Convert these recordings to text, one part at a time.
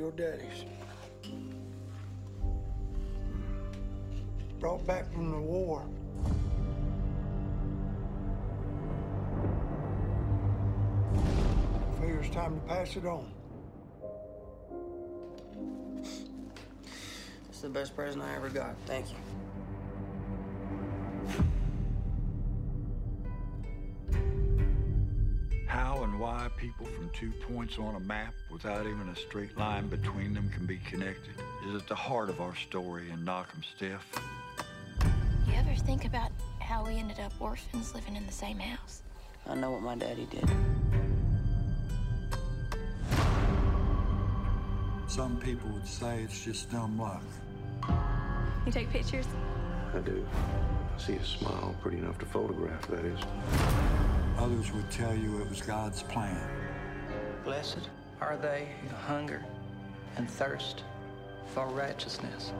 your daddy's. Brought back from the war. Figure it's time to pass it on. It's the best present I ever got. Thank you. How and why people from two points on a map without even a straight line between them can be connected is at the heart of our story in Knockemstiff. You ever think about how we ended up orphans living in the same house? I know what my daddy did. Some people would say it's just dumb luck. You take pictures? I do. I see a smile pretty enough to photograph, that is. Others would tell you it was God's plan. Blessed are they who hunger and thirst for righteousness.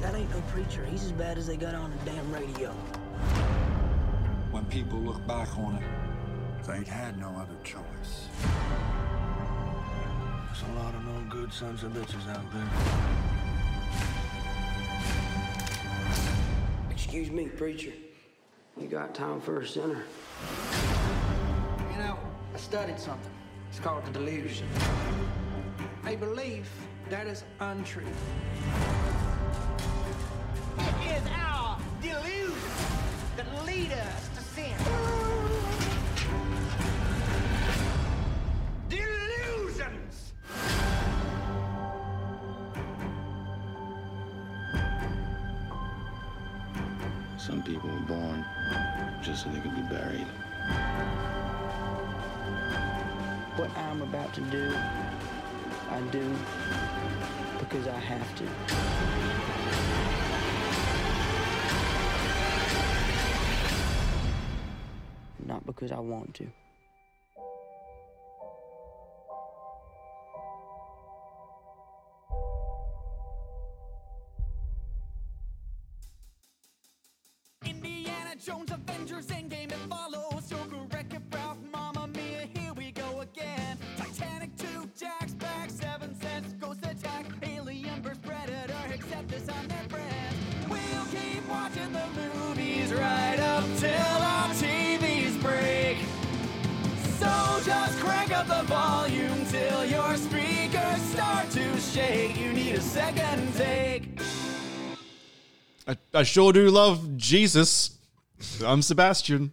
That ain't no preacher. He's as bad as they got on the damn radio. When people look back on it, they'd had no other choice. There's a lot of no good sons of bitches out there. Excuse me, preacher. You got time for a sinner? You know, I studied something. It's called the delusion. A belief that is untrue. It is our delusion that lead us just so they could be buried. What I'm about to do, I do because I have to. Not because I want to. Jones Avengers Endgame it follows. Joker Wreck-It Ralph, Mamma Mia, here we go again. Titanic 2, Jack's back, Seven Sense, Ghost Attack, Alien vs Predator, accept this on their friend. We'll keep watching the movies right up till our TVs break. So just crank up the volume till your speakers start to shake. You need a second take. I, I sure do love Jesus. I'm Sebastian.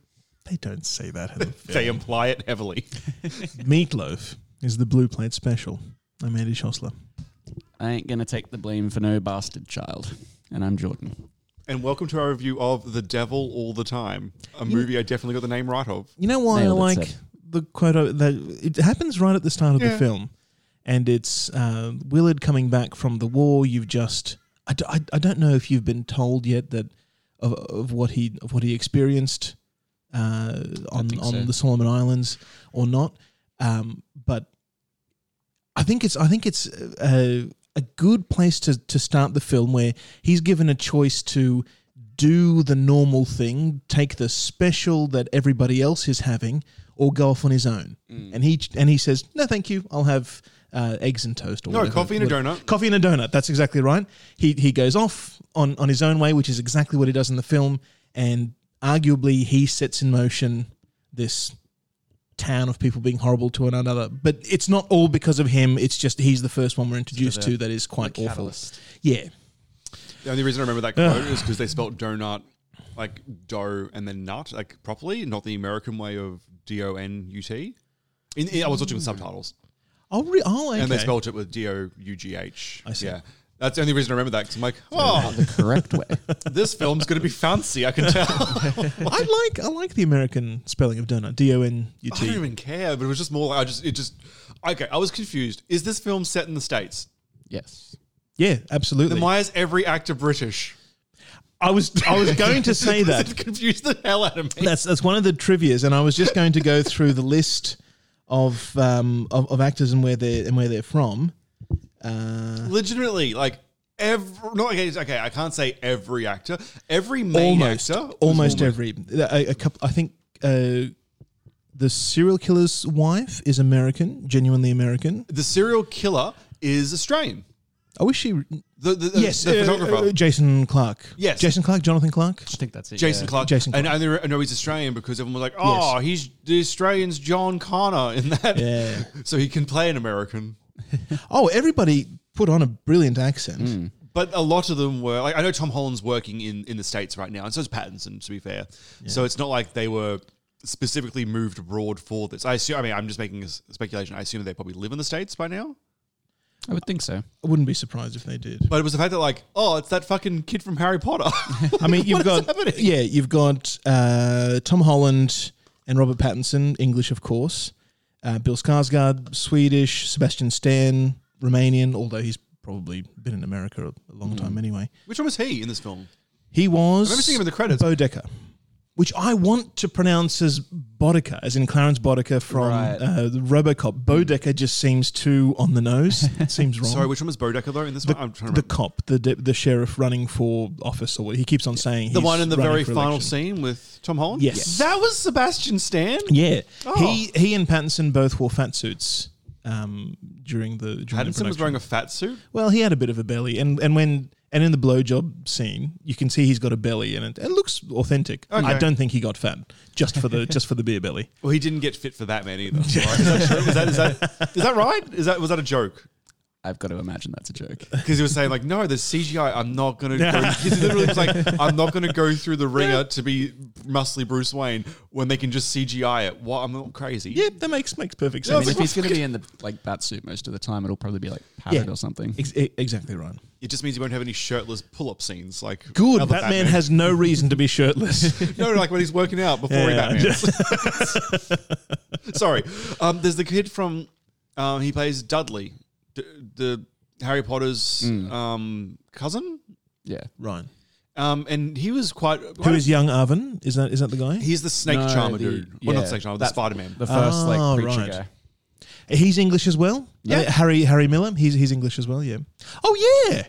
They don't say that in the film. They imply it heavily. Meatloaf is the Blue Plate Special. I'm Andy Schossler. I ain't gonna take the blame for no bastard child. And I'm Jordan. And welcome to our review of The Devil All the Time, a movie I definitely got the name right of. You know why Nailed it, I like Seb. the quote? of- That it happens right at the start of Yeah. the film, and it's uh, Willard coming back from the war. You've just I, d- I, I don't know if you've been told yet that of, of what he of what he experienced uh, on on so. the Solomon Islands or not, um, but I think it's I think it's a, a good place to to start the film where he's given a choice to do the normal thing, take the special that everybody else is having, or go off on his own. Mm. And he and he says, "No, thank you. I'll have uh, eggs and toast." Or No, whatever- coffee and a donut. Coffee and a donut. That's exactly right. He he goes off on on his own way, which is exactly what he does in the film, and arguably he sets in motion this town of people being horrible to one another. But it's not all because of him. It's just he's the first one we're introduced Sort to that is quite awful. catalyst. Yeah. The only reason I remember that quote is because they spelt donut like dough and then nut like properly, not the American way of D O N U T. In, in- I was watching with subtitles. Oh, re- oh, okay. and they spelt it with D O U G H. I see. Yeah. That's the only reason I remember that because I'm like, oh, the correct way. this film's going to be fancy. I can tell. I like I like the American spelling of donut. D O N U I don't even care, but it was just more like I just it just okay. I was confused. Is this film set in the states? Yes. Yeah, absolutely. Then why is every actor British? I was I was going to say that. it confused the hell out of me. That's that's one of the trivia's, and I was just going to go through the list of um of, of actors and where they're and where they're from. Uh, Legitimately, like every no, okay, okay, I can't say every actor, every main almost, actor, was almost every a, a couple. I think uh, the serial killer's wife is American, genuinely American. The serial killer is Australian. I wish she. The, the, the- yes, the uh, photographer. uh, Jason Clarke. Yes. Jason Clarke, Jonathan Clark. I think that's it. Jason yeah. Clark. Jason And I know- I know he's Australian because everyone was like, oh, he's the Australian's John Connor in that. Yeah. So he can play an American. Oh, everybody put on a brilliant accent. But a lot of them were like I know Tom Holland's working in, in the States right now, and so is Pattinson, to be fair. So it's not like they were specifically moved abroad for this. I assume I mean I'm just making a speculation. I assume they probably live in the States by now. I would think so. I wouldn't be surprised if they did. But it was the fact that like, oh, it's that fucking kid from Harry Potter. I mean, you've What is got happening? yeah, you've got uh, Tom Holland and Robert Pattinson, English, of course. Uh, Bill Skarsgård, Swedish. Sebastian Stan, Romanian. Although he's probably been in America a, long time anyway. Which one was he in this film? He was. I remember seeing him in the credits. Bodecker, which I want to pronounce as Boddicker, as in Clarence Boddicker from Right. uh, RoboCop. Bodecker just seems too on the nose. It seems wrong. Sorry, which one was Bodecker though in this the, one? I'm trying to the remember. cop, the the sheriff running for office, or what he keeps on saying. The one in the very final scene with Tom Holland. Yes. Yes. that was Sebastian Stan. Yeah, Oh. he he and Pattinson both wore fat suits um, during the during the Pattinson was production. wearing a fat suit. Well, he had a bit of a belly, and and when and in the blowjob scene, you can see he's got a belly, and it, it looks authentic. Okay. I don't think he got fat just for the just for the beer belly. Well, he didn't get fit for that man either. Right? Is that true? Is that, is that is that right? Is that was that a joke? I've got to imagine that's a joke. Because he was saying like, no, the CGI. I'm not gonna. go. He literally was like, I'm not gonna go through the ringer to be muscly Bruce Wayne when they can just CGI it. What? I'm not crazy. Yeah, that makes makes perfect I sense. mean, if he's going to be in the like bat suit most of the time, it'll probably be like padded Yeah. or something. Ex- exactly right. It just means you won't have any shirtless pull-up scenes. Like Good. other Batman, has no reason to be shirtless. no, like when he's working out before Yeah. he Batman. Sorry. Um, there's the kid from. Um, he plays Dudley, d- the Harry Potter's Mm. um, cousin. Yeah. Ryan. Um, and he was quite. Who quite is young Arvin? Is that is that the guy? He's the snake No, charmer the- dude. Well, not yeah, snake charmer, the that- Spider Man. The first Oh, like preacher right. guy. He's English as well. Yeah. Uh, Harry Harry Melling. He's he's English as well. Yeah. Oh yeah.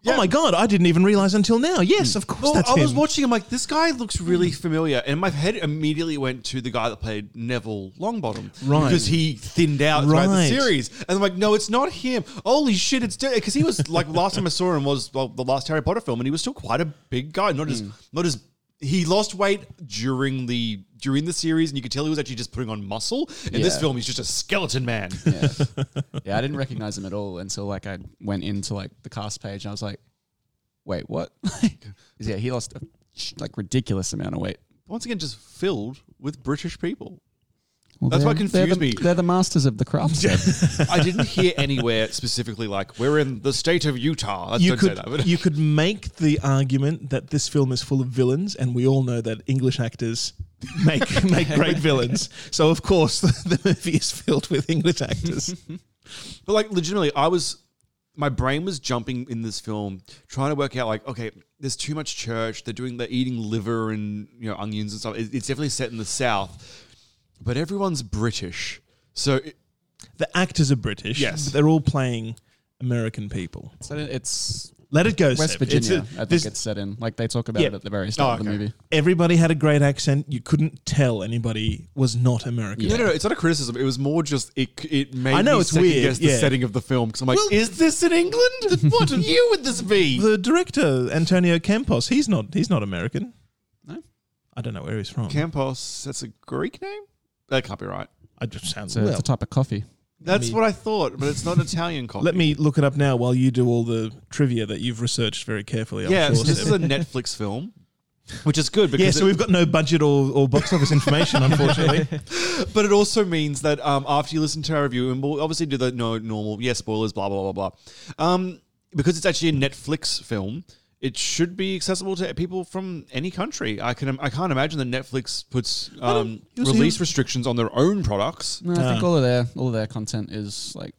Oh yeah. Oh my god! I didn't even realize until now. Yes, of course. Well, that's I was him. watching him like this guy looks really familiar, and my head immediately went to the guy that played Neville Longbottom, Right. Because he thinned out throughout the series, and I'm like, no, it's not him. Holy shit, it's because he was like last time I saw him was well, the last Harry Potter film, and he was still quite a big guy, not as mm. not as he lost weight during the during the series, and you could tell he was actually just putting on muscle. In this Yeah. film, he's just a skeleton man. Yeah. yeah, I didn't recognize him at all until like I went into like the cast page and I was like, wait, what? 'Cause, yeah, he lost a like ridiculous amount of weight. Once again, just filled with British people. Well, That's what they're- confused they're the, me. They're the masters of the craft. I didn't hear anywhere specifically like we're in the state of Utah. Let's you could say that. But you could make the argument that this film is full of villains, and we all know that English actors make make great villains. So of course the, movie is filled with English actors. But like legitimately, I was my brain was jumping in this film, trying to work out like, okay, there's too much church. They're doing they're eating liver and you know onions and stuff. It- It's definitely set in the South, but everyone's British. So it, the actors are British. Yes. but they're all playing American people. So it's Let it go. West Seb. It's Virginia. a- I this- think it's set in. Like they talk about Yeah. it at the very oh, start Oh, of the okay. movie. Everybody had a great accent. You couldn't tell anybody was not American. no, no, no, it's not a criticism. It was more just it. It made I know, me it's second weird, guess the yeah. setting of the film because I'm like, Well- is this in England? what year would this be? The director Antonio Campos. He's not. He's not American. No? I don't know where he's from. Campos. That's a Greek name. That can't be right. I just sounds It's a, well. it's a type of coffee. That's me- what I thought, but it's not Italian coffee. Let me look it up now while you do all the trivia that you've researched very carefully. I'm Yeah, sure, so this Seb. is a Netflix film. which is good because yeah, so it- we've got no budget or, or box office information, unfortunately. but it also means that um, after you listen to our review, and we'll obviously do the no normal, yeah, spoilers, blah blah blah blah blah. Um, because it's actually a Netflix film, it should be accessible to people from any country. I can I can't imagine that Netflix puts um, release it- restrictions on their own products. No, I think all of their all of their content is like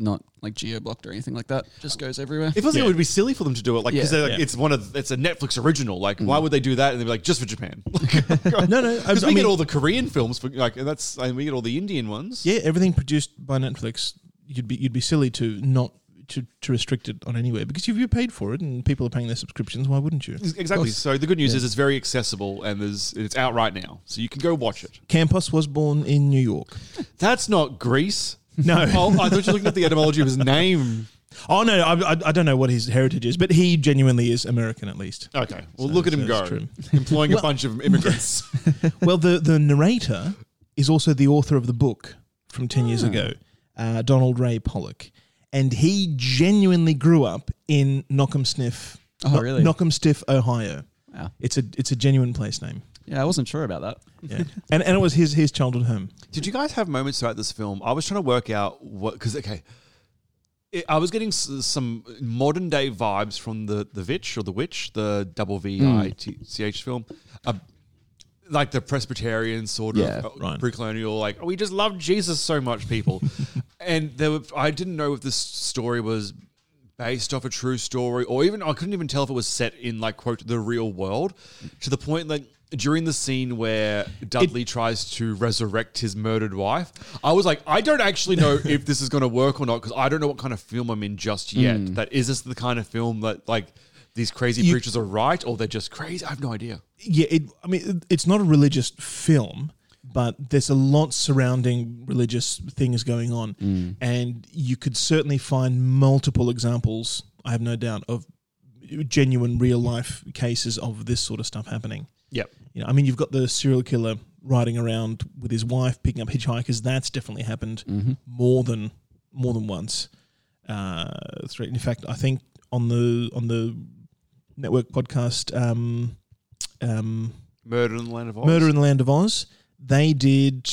not like geo blocked or anything like that. Just goes everywhere. It feels like it would be silly for them to do it, like because Yeah. like, Yeah. Mm. it's one of it's a Netflix original. Like, why would they do that? And they'd be like, just for Japan. no, no, because I we mean- get all the Korean films for like and that's and we get all the Indian ones. yeah, everything produced by Netflix, you'd be you'd be silly to not to, to restrict it on anywhere because if you paid for it and people are paying their subscriptions, why wouldn't you? Exactly. So the good news Yeah. is it's very accessible and there's it's out right now, so you can go watch it. Campos was born in New York. That's not Greece. No. oh, I thought you were looking at the etymology of his name. Oh no, I, I, I don't know what his heritage is, but he genuinely is American at least. Okay, well So- look at him so go, true. employing Well- a bunch of immigrants. well, the the narrator is also the author of the book from ten years Ah. ago, uh, Donald Ray Pollock, and he genuinely grew up in Knockemstiff. Oh, Kno- really? Knockemstiff, Ohio. Wow. It's a it's a genuine place name. Yeah, I wasn't sure about that. Yeah, and and it was his his childhood home. Did you guys have moments throughout this film? I was trying to work out what because okay, it, I was getting s- some modern day vibes from the the Vitch or the Witch, the double V I T C H film. Uh, like the Presbyterian sort Yeah, of uh, right. pre-colonial, like we just love Jesus so much, people. and there were, I didn't know if this story was based off a true story, or even I couldn't even tell if it was set in like quote the real world. To the point that during the scene where Dudley tries to resurrect his murdered wife, I was like, I don't actually know if this is going to work or not because I don't know what kind of film I'm in just yet. Mm. That is this the kind of film that like these crazy You- preachers are right or they're just crazy? I have no idea. Yeah, it, I mean, it- it's not a religious film, but there's a lot surrounding religious things going on, Mm. and you could certainly find multiple examples. I have no doubt of genuine real life cases of this sort of stuff happening. Yep. You know, I mean, you've got the serial killer riding around with his wife picking up hitchhikers. That's definitely happened Mm-hmm. more than more than once. Uh, in fact, I think on the on the network podcast, um, um, Murder in the Land of Oz. Murder in the Land of Oz, they did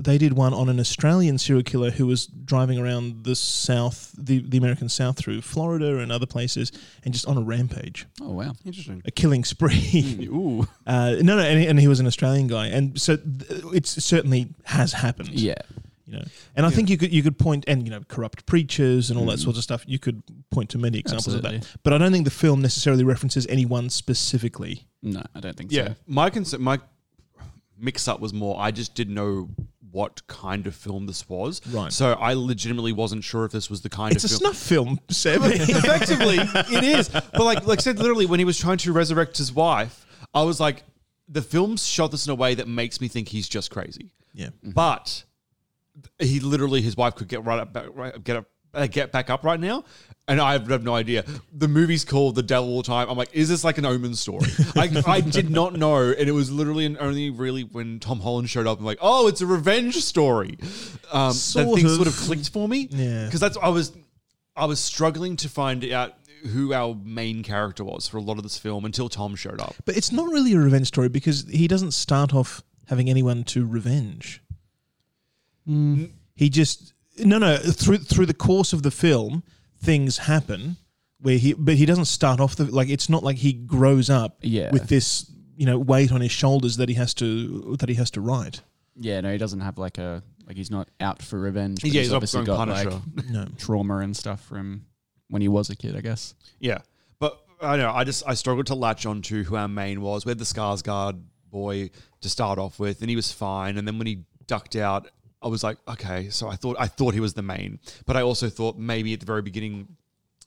they did one on an Australian serial killer who was driving around the South, the, the American South through Florida and other places, and just on a rampage. Oh wow, interesting. A killing spree. Ooh. Uh, no, no, and, and he was an Australian guy, and so th- it certainly has happened. Yeah. you know, and I think you could you could point and you know corrupt preachers and all that sort of stuff. You could point to many examples of that, but I don't think the film necessarily references anyone specifically. No, I don't think Yeah, so. my concern, my mix up was more. I just didn't know what kind of film this was. Right. So I legitimately wasn't sure if this was the kind It's a of film. snuff film, Seb. Effectively, it is. But like, like I said, literally, when he was trying to resurrect his wife, I was like, the film's shot this in a way that makes me think he's just crazy. Yeah. But he literally, his wife could get right up, back, right, get up, uh, get back up right now, and I have, no idea. The movie's called The Devil All the Time. I'm like, is this like an Omen story? I, I did not know, and it was literally and only really when Tom Holland showed up. I'm like, oh, it's a revenge story. Um, that Sort thing of. sort of clicked for me. Yeah. because that's I was I was struggling to find out who our main character was for a lot of this film until Tom showed up. But it's not really a revenge story because he doesn't start off having anyone to revenge. He just no no through through the course of the film things happen where he but he doesn't start off the like it's not like he grows up Yeah. with this you know weight on his shoulders that he has to that he has to write. Yeah, no, he doesn't have like a like he's not out for revenge. but Yeah, he's not obviously got Punisher. like No. trauma and stuff from when he was a kid, I guess. Yeah, but I know I just I struggled to latch on to who our main was. We had the Skarsgård boy to start off with, and he was fine. And then when he ducked out, I was like, okay. So I thought I thought he was the main, but I also thought maybe at the very beginning.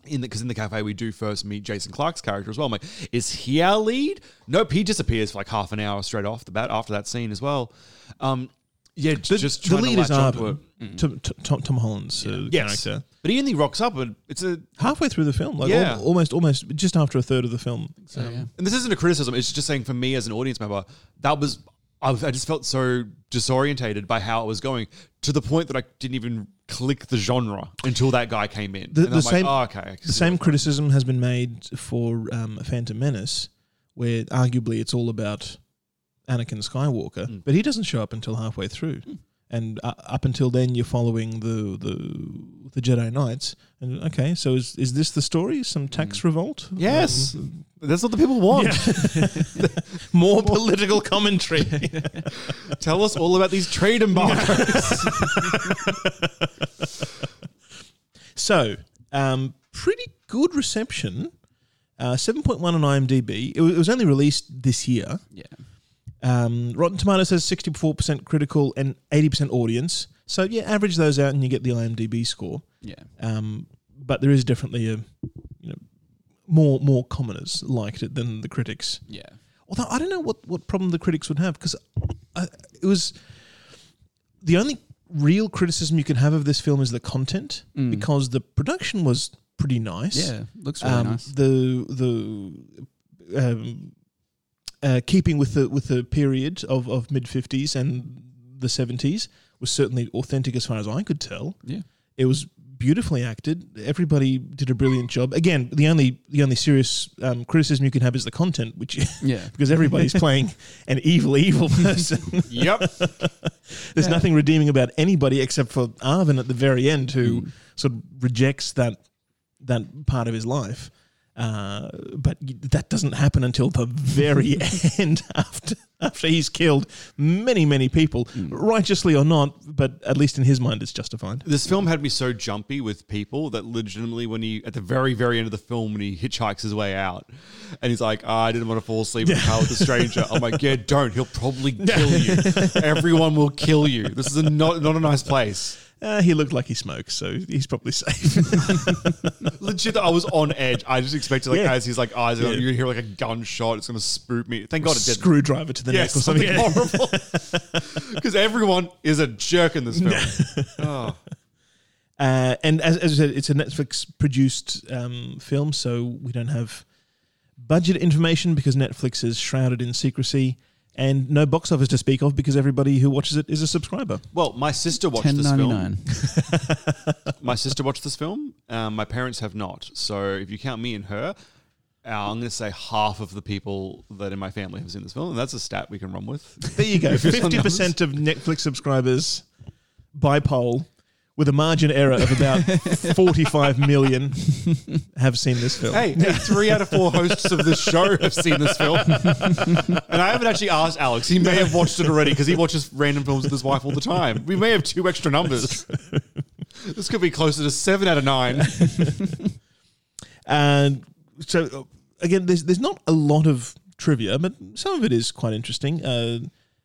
In the because in the cafe we do first meet Jason Clarke's character as well. I'm like, is he our lead? Nope, he disappears for like half an hour straight off the bat after that scene as well. Um, yeah, The, just the lead to is latch onto it. Tom, Tom, Tom Holland's uh, Yes, character. but he only rocks up, and it's a Halfway through the film, like Yeah. al- almost, almost just after a third of the film. So yeah. and this isn't a criticism. It's just saying for me as an audience member, that was I, was, I just felt so disorientated by how it was going to the point that I didn't even click the genre until that guy came in. The, and the I'm same, like, oh, okay. The same criticism has been made for um, Phantom Menace, where arguably it's all about Anakin Skywalker, Hmm. but he doesn't show up until halfway through. And uh, up until then, you're following the, the the Jedi Knights. And okay, so is is this the story? Some tax revolt? Hmm. Yes. Um, That's what the people want. Yeah. More political commentary. Tell us all about these trade embargoes. So, um, pretty good reception. Uh, 7.1 on IMDb. It was, it was only released this year. Yeah. Um, Rotten Tomatoes says 64% critical and 80% audience. So, yeah, average those out and you get the IMDb score. Yeah. Um, but there is definitely a, you know, more more commoners liked it than the critics. Yeah. Although I don't know what, what problem the critics would have because it was the only real criticism you can have of this film is the content Mm. because the production was pretty nice. Yeah, looks really Um, nice. The the um, uh, keeping with the with the period of, of mid fifties and the seventies was certainly authentic as far as I could tell. Yeah. It was beautifully acted. Everybody did a brilliant job. Again, the only the only serious um, criticism you can have is the content, which Yeah. because everybody's playing an evil, evil person. Yep. There's Yeah. nothing redeeming about anybody except for Arvin at the very end, who Mm. sort of rejects that that part of his life. Uh, but that doesn't happen until the very end after after he's killed many many people, Mm. righteously or not. But at least in his mind, it's justified. This film had me so jumpy with people that legitimately, when he at the very, very end of the film, when he hitchhikes his way out, and he's like, "Ah, "I didn't want to fall asleep in the car with a stranger," I'm like, "Yeah, don't. He'll probably kill you. Everyone will kill you. This is a not not a nice place." Uh, he looked like he smokes, so he's probably safe. Legit, I was on edge. I just expected, like, Yeah. as he's like eyes, Yeah. you hear like a gunshot. It's gonna spook me. Thank God it didn't. Screwdriver to the neck or something. horrible. Because everyone is a jerk in this film. oh. Uh, and as, as I said, it's a Netflix produced um, film, so we don't have budget information because Netflix is shrouded in secrecy, and no box office to speak of because everybody who watches it is a subscriber. Well, my sister watched this film. my sister watched this film. Um, my parents have not. So if you count me and her, uh, I'm going to say half of the people that in my family have seen this film, and that's a stat we can run with. There you go. If it's on Fifty numbers. percent of Netflix subscribers by poll, with a margin error of about forty-five million, have seen this film. Hey, hey, three out of four hosts of this show have seen this film. and I haven't actually asked Alex. He may have watched it already because he watches random films with his wife all the time. We may have two extra numbers. This could be closer to seven out of nine. And so again, there's there's not a lot of trivia, but some of it is quite interesting. Uh,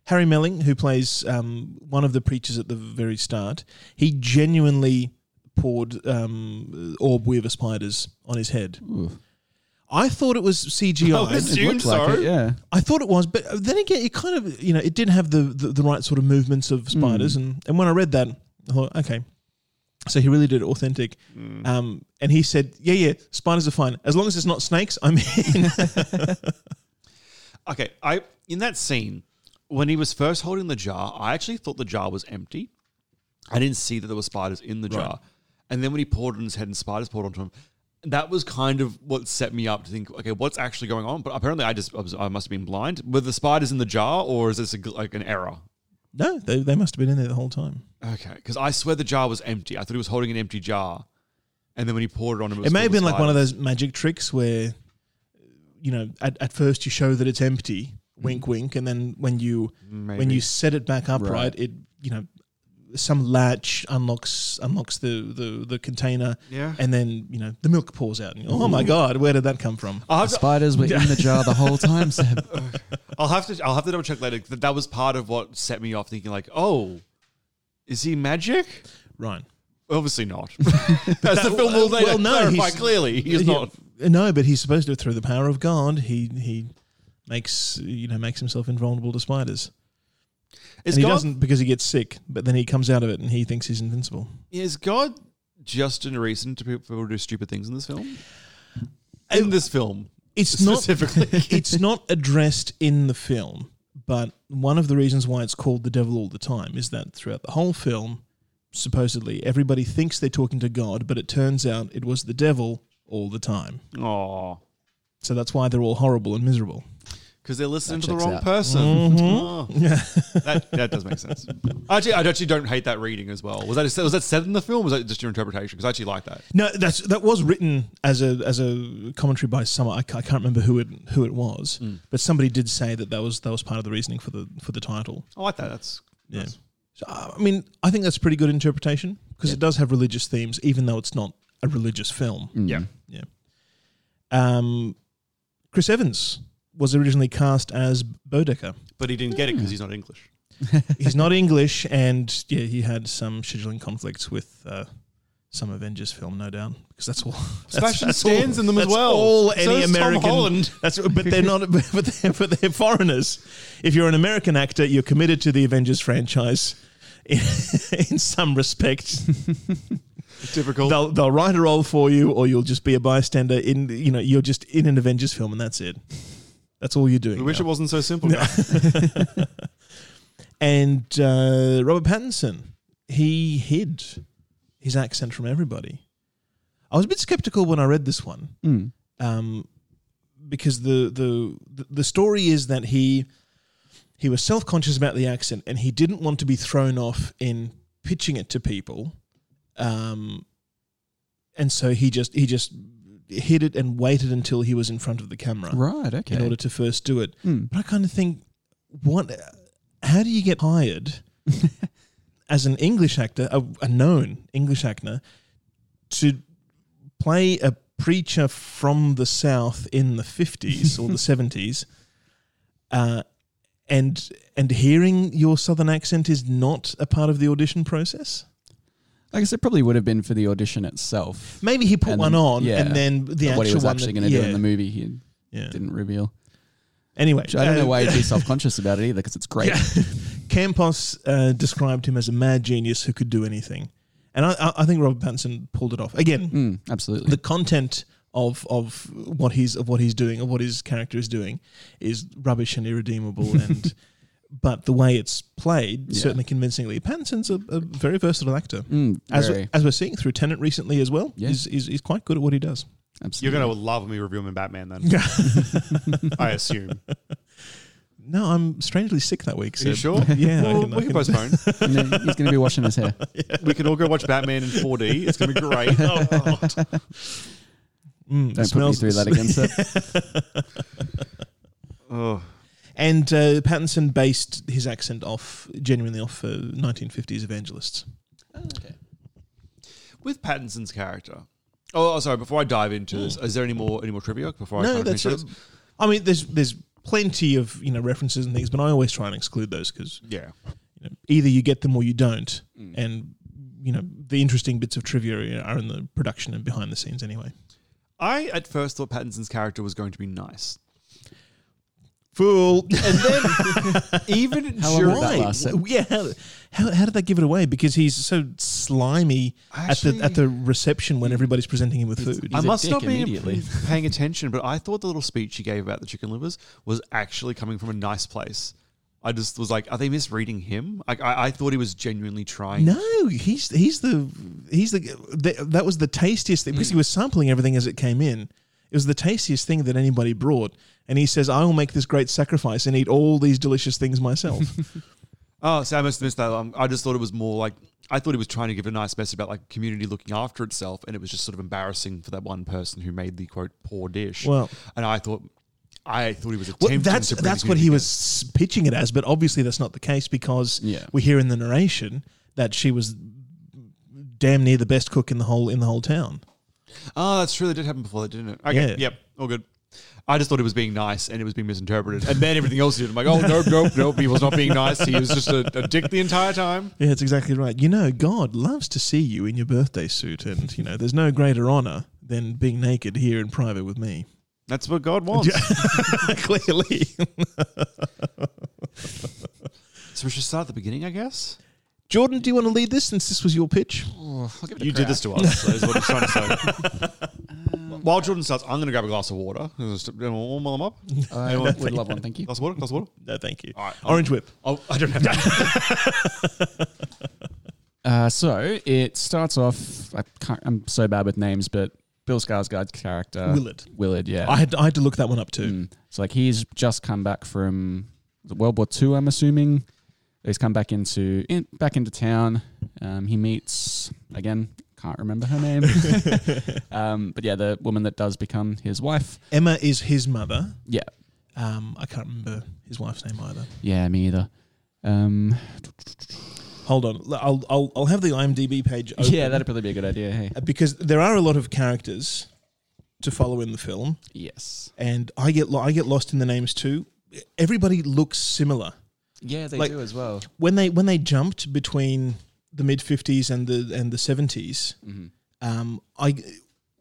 Harry Melling, who plays um, one of the preachers at the very start, he genuinely poured um, orb weaver spiders on his head. I thought it was CGI. I would assume It looked like so. it, yeah. I thought it was, but then again, it kind of you know it didn't have the the, the right sort of movements of spiders, and and when I read that, I thought, okay. So he really did it authentic, um, and he said, "Yeah, yeah, spiders are fine as long as it's not snakes." I mean, Okay, I in that scene when he was first holding the jar, I actually thought the jar was empty. I didn't see that there were spiders in the Right. jar, and then when he poured it in his head and spiders poured onto him, that was kind of what set me up to think, okay, what's actually going on? But apparently, I just I, was, I must have been blind. Were the spiders in the jar, or is this a, like an error? no, they, they must have been in there the whole time. Okay, because I swear the jar was empty. I thought he was holding an empty jar, and then when he poured it on him, it, was It may have been like one of those magic tricks where, you know, at, at first you show that it's empty, wink, mm. wink, and then when you when you set it back upright, Right. it you know, some latch unlocks unlocks the the, the container, Yeah. and then you know the milk pours out. And you go, oh my god, where did that come from? The spiders were in the jar the whole time, Seb. I'll have to I'll have to double check later. That that was part of what set me off thinking like, oh, is he magic? Right. Obviously not. As the film will later well, no, clarify he's- clearly, he is Yeah, not. No, but he's supposed to through the power of God. He he makes you know makes himself invulnerable to spiders. Is and he God doesn't because he gets sick, but then he comes out of it and he thinks he's invincible. is God just a reason to people to do stupid things in this film? In this film, It's not specifically. it's not addressed in the film, but one of the reasons why it's called the devil all the time is that throughout the whole film, supposedly everybody thinks they're talking to God, but it turns out it was the devil all the time. Oh, So that's why they're all horrible and miserable. Because they're listening That to the checks wrong out. person. Mhm. Oh. that, that does make sense. Actually, I actually don't hate that reading as well. Was that was that said in the film? Or was that just your interpretation? Because I actually like that. No, that's that was written as a as a commentary by someone. I, ca- I can't remember who it who it was, Mm. but somebody did say that that was that was part of the reasoning for the for the title. I like that. That's Yeah. that's- So, uh, I mean, I think that's a pretty good interpretation because it does have religious themes, even though it's not a religious film. Mm. Yeah. Yeah. Um, Chris Evans was originally cast as Bodecker. But he didn't get it because he's not English. He's not English, and yeah, he had some scheduling conflicts with uh, some Avengers film, no doubt, because that's all. Sebastian Stan's in them as well. All So any is Tom American. Holland. That's but they're not. But they're, but they're foreigners. If you're an American actor, you're committed to the Avengers franchise. In, in some respect, Difficult. they'll they'll write a role for you, or you'll just be a bystander. In you know, you're just in an Avengers film, and that's it. That's all you're doing. We wish now. it wasn't so simple. and uh, Robert Pattinson, he hid his accent from everybody. I was a bit skeptical when I read this one, Mm. um, because the, the the the story is that he he was self conscious about the accent, and he didn't want to be thrown off in pitching it to people, um, and so he just he just hid it and waited until he was in front of the camera, Right, okay. in order to first do it. Mm. But I kind of think, what? How do you get hired as an English actor, a, a known English actor, to play a preacher from the South in the fifties or the seventies, uh, and and hearing your Southern accent is not a part of the audition process? I guess it probably would have been for the audition itself. Maybe he put And one on, yeah. and then the But what he actual was actually going to do in the movie, he Yeah. didn't reveal. Anyway, Which I don't know uh, why he'd be self conscious about it either, because it's great. Yeah. Campos uh, described him as a mad genius who could do anything, and I, I- I think Robert Pattinson pulled it off again. Mm, absolutely. The content of of what he's of what he's doing, of what his character is doing, is rubbish and irredeemable, and but the way it's played Yeah. certainly convincingly. Pattinson's a, a very versatile actor, Mm, as very. as we're seeing through Tenet recently as well. Yeah. He's, he's he's quite good at what he does. Absolutely. You're going to love me reviewing Batman then. I assume. No, I'm strangely sick that week. Are you sure? Yeah, Well, can- we can can- postpone. And then he's going to be washing his hair. We can all go watch Batman in 4D. It's going to be great. Oh, God. Mm, Don't put me through that again, sir. Oh. And uh, Pattinson based his accent off genuinely off uh, 1950s evangelists. Okay. With Pattinson's character. Oh, oh, sorry. Before I dive into this, is there any more any more trivia before I no, kind of that's. finish this? I mean, there's there's plenty of you know references and things, but I always try and exclude those because Yeah. you know, either you get them or you don't, Mm. and you know the interesting bits of trivia are in the production and behind the scenes anyway. I at first thought Pattinson's character was going to be nice. Fool. And then even How long would that last? Yeah, how, how, how did they give it away? Because he's so slimy at the at the reception when everybody's presenting him with food. I a must dick not be immediately. paying attention, but I thought the little speech he gave about the chicken livers was actually coming from a nice place. I just was like, are they misreading him? Like, I, I thought he was genuinely trying. No, he's he's the he's the, the that was the tastiest thing because he was sampling everything as it came in. It was the tastiest thing that anybody brought, and he says, "I will make this great sacrifice and eat all these delicious things myself." Oh, so I must have missed that. Um, I just thought it was more like I thought he was trying to give a nice message about like community looking after itself, and it was just sort of embarrassing for that one person who made the quote poor dish. Well- and I thought, I thought he was well, attempting that's to that's what he was pitching it as, but obviously that's not the case because Yeah. we hear in the narration that she was damn near the best cook in the whole in the whole town. Oh, that's true. That did happen before, that, didn't it? Okay, Yeah. yep, all good. I just thought it was being nice, and it was being misinterpreted, and then everything else he did. I'm like, oh nope, nope, nope. He was not being nice. He was just a, a dick the entire time. Yeah, that's exactly right. You know, God loves to see you in your birthday suit, and you know, there's no greater honor than being naked here in private with me. That's what God wants. Clearly. So we should start at the beginning, I guess. Jordan, do you want to lead this since this was your pitch? I'll give it a You did crack. this to us. is what I'm trying to say. While Jordan starts, I'm going to grab a glass of water. Just Warm them up. I Anyone? would love one, thank you. Glass of water. Glass of water. No, thank you. All right. Orange whip. Oh, I don't have that. Uh, so it starts off. I can't, I'm so bad with names, but Bill Skarsgård's character Willard. Willard, yeah. I had I had to look that one up too. Mm. So like he's just come back from World War Two, I'm assuming. He's come back into in, back into town. Um, he meets again. Can't remember her name. um, but yeah, the woman that does become his wife. Emma is his mother. Yeah, Um, I can't remember his wife's name either. yeah, me either. Um, Hold on, I'll I'll, I'll have the IMDb page. Open yeah, that'd probably be a good idea. Hey, uh, because there are a lot of characters to follow in the film, yes, and I get lo- I get lost in the names too. Everybody looks similar. yeah, they Like- do as well. when they when they jumped between the mid fifties and the and the 70s Mhm. um, I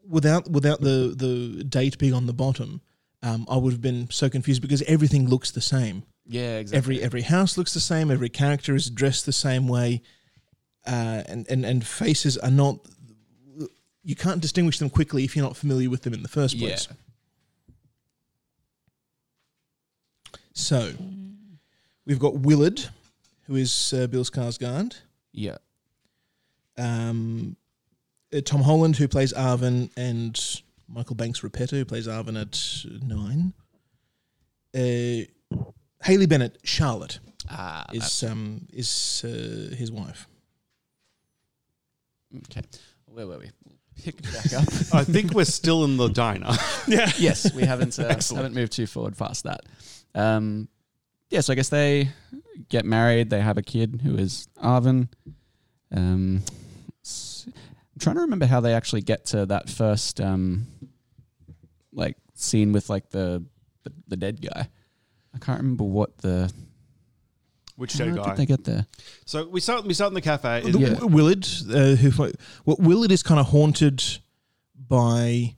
without without the the date being on the bottom, um, I would have been so confused because everything looks the same. Yeah, exactly. Every every house looks the same. Every character is dressed the same way, uh, and and and faces are not. You can't distinguish them quickly if you're not familiar with them in the first place. Yeah. So, we've got Willard, who is uh, Bill Skarsgård. yeah, um, uh, Tom Holland, who plays Arvin, and Michael Banks Repeta, who plays Arvin at nine. Uh, Haley Bennett, Charlotte, ah, is um, is uh, his wife. okay. Where were we? Pick back up. I think we're still in the diner. Yeah. yes, we haven't uh, haven't moved too forward past that. Um, yeah, so I guess they get married. They have a kid who is Arvin. Um, s- I'm trying to remember how they actually get to that first um, like scene with like the the, the dead guy. I can't remember what the Which how dead did they get there. So we start. We start in the cafe. The- Yeah. Willard, uh, who well, Willard is kind of haunted by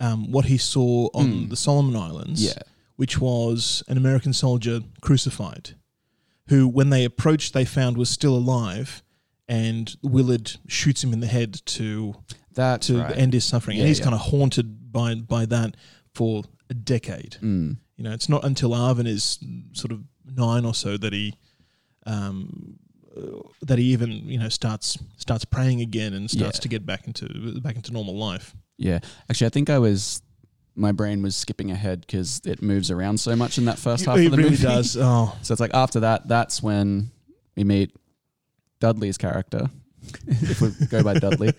um, what he saw on Mm. the Solomon Islands. Yeah. which was an American soldier crucified, who, when they approached, they found was still alive, and Willard shoots him in the head to That's to right. end his suffering, Yeah, and he's yeah. kind of haunted by by that for a decade. Mm. You know, it's not until Arvin is sort of nine or so that he. Um, uh, that he even you know starts starts praying again and starts Yeah. to get back into back into normal life. Yeah, actually, I think I was. My brain was skipping ahead because it moves around so much in that first half it of the really movie. does. Oh, So it's like after that, that's when we meet Dudley's character, if we go by Dudley.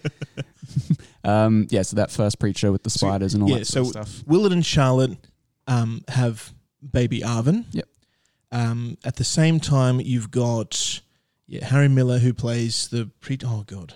um, yeah, so that first preacher with the spiders and all yeah, that so stuff. Willard and Charlotte um, have baby Arvin. Yep. Um, at the same time, you've got yeah, Harry Melling who plays the pre. Oh God,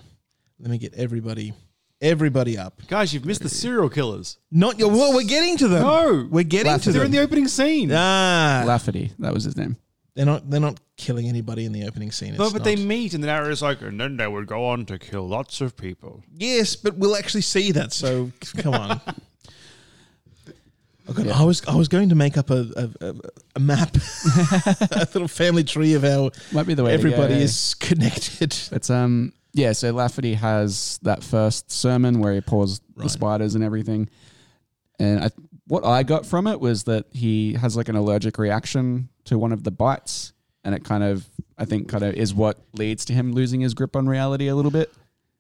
let me get everybody, everybody up. Guys, you've missed the serial killers. Not your. Well, we're getting to them. No, we're getting to them. They're in the opening scene. ah, Laferty, that was his name. they're not. They're not killing anybody in the opening scene. No, It's but they meet, and the narrator's like, and then they would go on to kill lots of people. Yes, but we'll actually see that. So come on. Oh God, Yeah. I was I was going to make up a a, a, map, a little family tree of how Might be the way go, everybody eh? is connected. But um, yeah, so Laferty has that first sermon where he pours Right. the spiders and everything, and I, what I got from it was that he has like an allergic reaction to one of the bites, and it kind of I think kind of is what leads to him losing his grip on reality a little bit.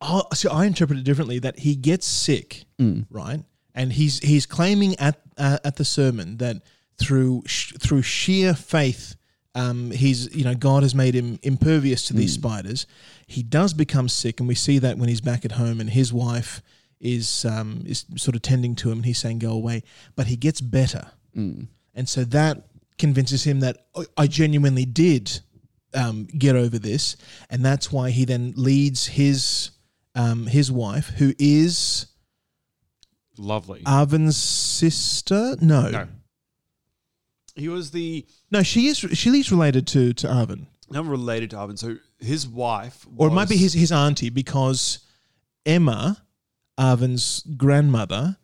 Oh, so I interpret it differently. That he gets sick, Mm. right? And he's he's claiming at uh, at the sermon that through sh- through sheer faith, um, he's you know God has made him impervious to these spiders. He does become sick, and we see that when he's back at home, and his wife is um, is sort of tending to him, and he's saying go away, but he gets better, Mm. and so that convinces him that "I- I genuinely did um, get over this, and that's why he then leads his um, his wife, who is Lovely. Arvin's sister. No, no. He was the no, she is she is related to to Arvin, not related to Arvin. So his wife, or it might be was- his his auntie because Emma, Arvin's grandmother,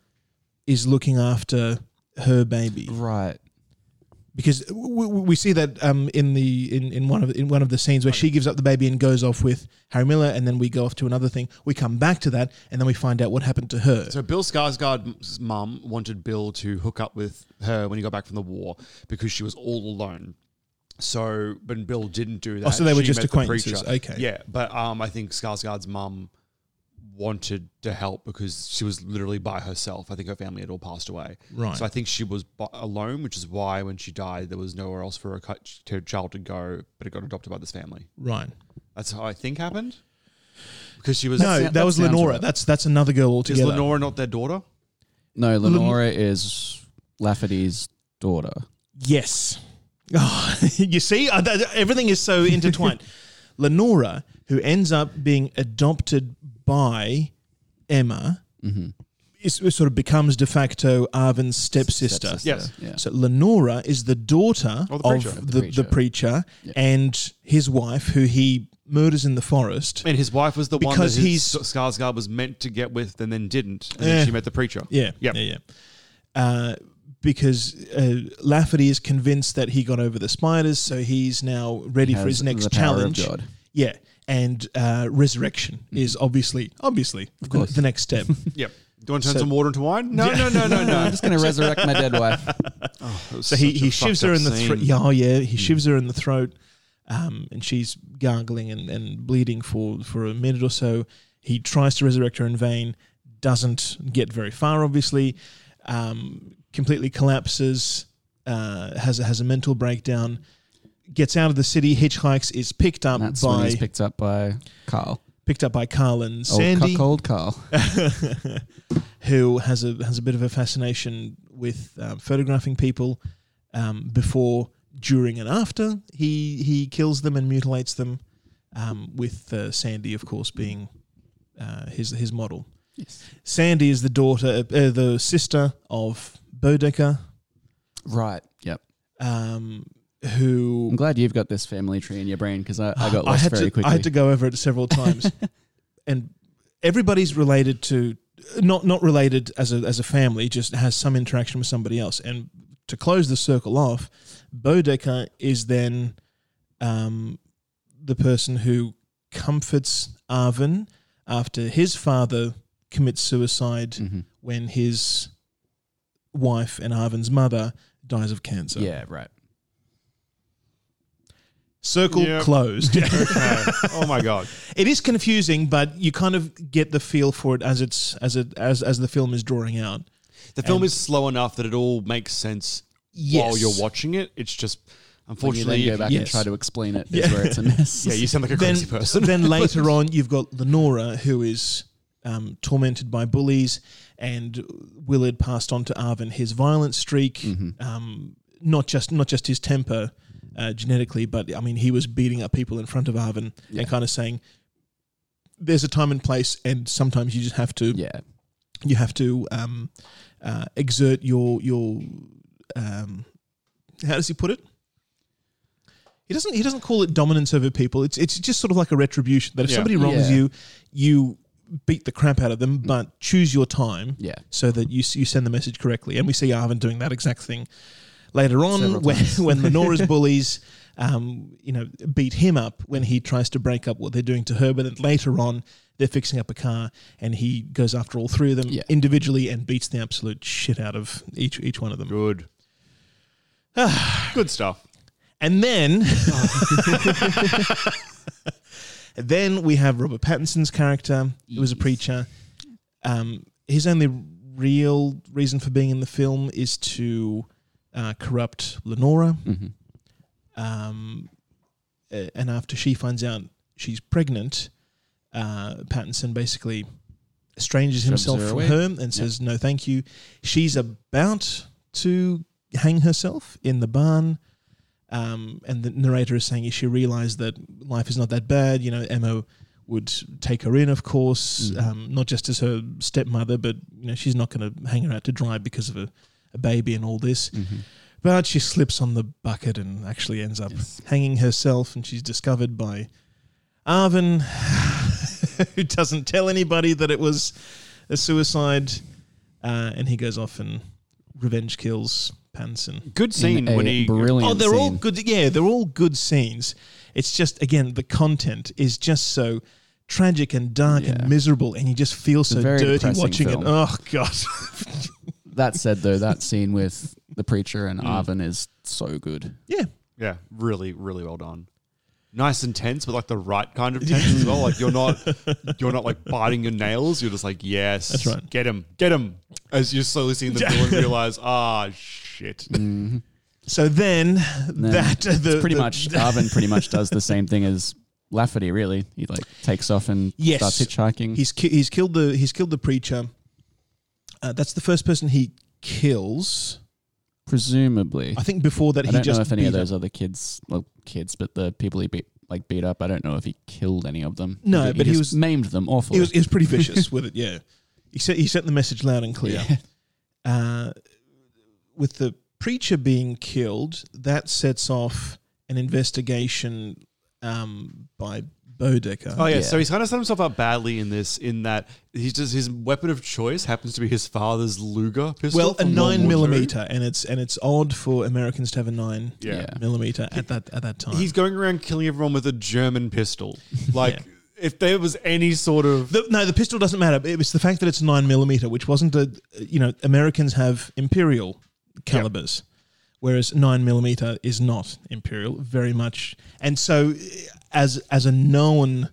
is looking after her baby. Right. Because we, we see that um, in the in, in one of in one of the scenes where she gives up the baby and goes off with Harry Melling, and then we go off to another thing. We come back to that, and then we find out what happened to her. So Bill Skarsgård's mum wanted Bill to hook up with her when he got back from the war because she was all alone. So, but Bill didn't do that. Oh, so they were just acquaintances. Okay. Yeah, but um, I think Skarsgård's mum wanted to help because she was literally by herself. I think her family had all passed away. Right. So I think she was bu- alone, which is why when she died, there was nowhere else for her cu- her child to go, but it got adopted by this family. Right. That's how I think happened. Because she was no, that, was Lenora. That's that's another girl Is altogether. Lenora not their daughter? No, Lenora is Laferty's daughter. Yes. Oh, you see, everything is so intertwined. Lenora, who ends up being adopted by Emma, Mm-hmm. is, sort of becomes de facto Arvin's stepsister. Stepsister, Yes. yeah. So Lenora is the daughter Of of the preacher. the, the, preacher, and his wife, who he murders in the forest. And his wife was the one that Because his he's- Skarsgård was meant to get with and then didn't. And Eh. then she met the preacher. Yeah, Yep. yeah, yeah. Uh, because uh, Laferty is convinced that he got over the spiders, so he's now ready He for his next the power of challenge. God. Yeah, and uh, resurrection is obviously, obviously, of course. the next step. Yep. Do you want to turn So- some water into wine? No, Yeah. no, no, no, no. I'm just going to resurrect my dead wife. Oh, that was so he, such a he shivs fucked her up in the throat. Yeah, oh yeah, he shivs her in the throat, um, and she's gargling and, and bleeding for for a minute or so. He tries to resurrect her in vain, doesn't get very far. Obviously, um, completely collapses, uh, has a, has a mental breakdown, gets out of the city, hitchhikes, is picked up that's when by he's picked up by Carl. picked up by Carl and Old Sandy, cuckold Carl. who has a has a bit of a fascination with um, photographing people um, before, during, and after he he kills them and mutilates them. Um, with uh, Sandy, of course, being uh, his his model. Yes. Sandy is the daughter, uh, the sister of Bodecker, Right. Yep. um, who I'm glad you've got this family tree in your brain because I, I got I lost had very to, quickly. I had to go over it several times, and everybody's related to not not related as a as a family, just has some interaction with somebody else. And to close the circle off, Bodecker is then um, the person who comforts Arvin after his father commits suicide Mhm. when his wife and Arvin's mother dies of cancer. Yeah, right. Circle Yep. closed. Okay. Oh my god. It is confusing, but you kind of get the feel for it as it's as it as as the film is drawing out. The film And- is slow enough that it all makes sense Yes. while you're watching it. It's just When you then go back and try to explain it, is Yeah. where it's a mess. Yeah, you sound like a Then, crazy person. then later on, you've got Lenora, who is um, tormented by bullies, and Willard passed on to Arvin his violent streak, Mm-hmm. um, not just not just his temper uh, genetically, but I mean he was beating up people in front of Arvin Yeah. and kind of saying, "There's a time and place, and sometimes you just have to Yeah. you have to um, uh, exert your your um, how does he put it? He doesn't he doesn't call it dominance over people. It's it's just sort of like a retribution that if Yeah. somebody wrongs Yeah. you, you beat the crap out of them, but choose your time Yeah. so that you you send the message correctly. And we see Arvin doing that exact thing later on Several when times. when Lenora's bullies. Um, you know, beat him up when he tries to break up what they're doing to her. But then later on, they're fixing up a car, and he goes after all three of them Yeah. individually and beats the absolute shit out of each each one of them. Good. Good stuff. And then, then we have Robert Pattinson's character, who was a preacher. Um, his only real reason for being in the film is to uh, corrupt Lenora. Mhm. Um, uh, and after she finds out she's pregnant, uh, Pattinson basically estranges himself her from away. her and says, "No, thank you." She's about to hang herself in the barn, um, and the narrator is saying, "She realized that life is not that bad." You know, Emma would take her in, of course, Mm. um, not just as her stepmother, but you know, she's not going to hang her out to dry because of a, a baby and all this. Mm-hmm. But she slips on the bucket and actually ends up Yes. hanging herself, and she's discovered by Arvin, who doesn't tell anybody that it was a suicide, uh, and he goes off and revenge kills Pattinson. Good scene a when he brilliant Oh, they're all good. Yeah, they're all good scenes. It's just again the content is just so tragic and dark Yeah. and miserable, and you just feel a so dirty watching film. it. Oh god. That said, though, that scene with the preacher and Mm. Arvin is so good. yeah. Yeah, really, really well done. nice and tense, but like the right kind of tense as well. Like you're not you're not like biting your nails. You're just like yes, That's right. Get him, get him. As you're slowly seeing the villain realize, ah, shit. So then Then that it's the, pretty the- much Arvin pretty much does the same thing as Laferty. Really, he like takes off and Yes. starts hitchhiking. He's ki- he's killed the he's killed the preacher. Uh, that's the first person he kills. Presumably, I think before that I he don't just know if any of beat those other kids, well, kids, but the people he beat like beat up. I don't know if he killed any of them. No, but he just was- maimed them awfully. He was, he was pretty vicious with it. Yeah, he sent he sent the message loud and clear. Uh, with the preacher being killed, that sets off an investigation um, by Bodecker. Oh yeah, so he's kind of set himself up badly in this. In that he's just his weapon of choice happens to be his father's Luger pistol. well, a from World War nine II. millimeter, and it's and it's odd for Americans to have a nine Yeah. Yeah. millimeter at that at that time. He's going around killing everyone with a German pistol. Like if there was any sort of The, no, the pistol doesn't matter. It was the fact that it's nine millimeter, which wasn't a. You know, Americans have imperial calibers, whereas nine millimeter is not imperial very much. And so, as as a known,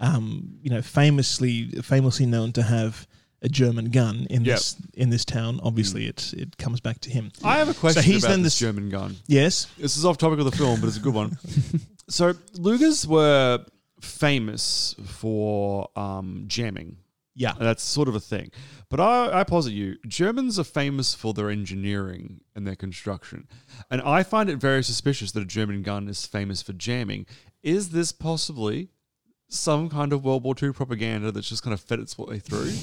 um, you know, famously famously known to have a German gun in Yep. this in this town, obviously it it comes back to him. I have a question So he's about then this this German gun. Yes. This is off topic of the film, but it's a good one. so Lugers were famous for um, jamming. Yeah. That's sort of a thing. But I, I posit you, Germans are famous for their engineering and their construction. And I find it very suspicious that a German gun is famous for jamming. Is this possibly some kind of World War II propaganda that's just kind of fed its way through?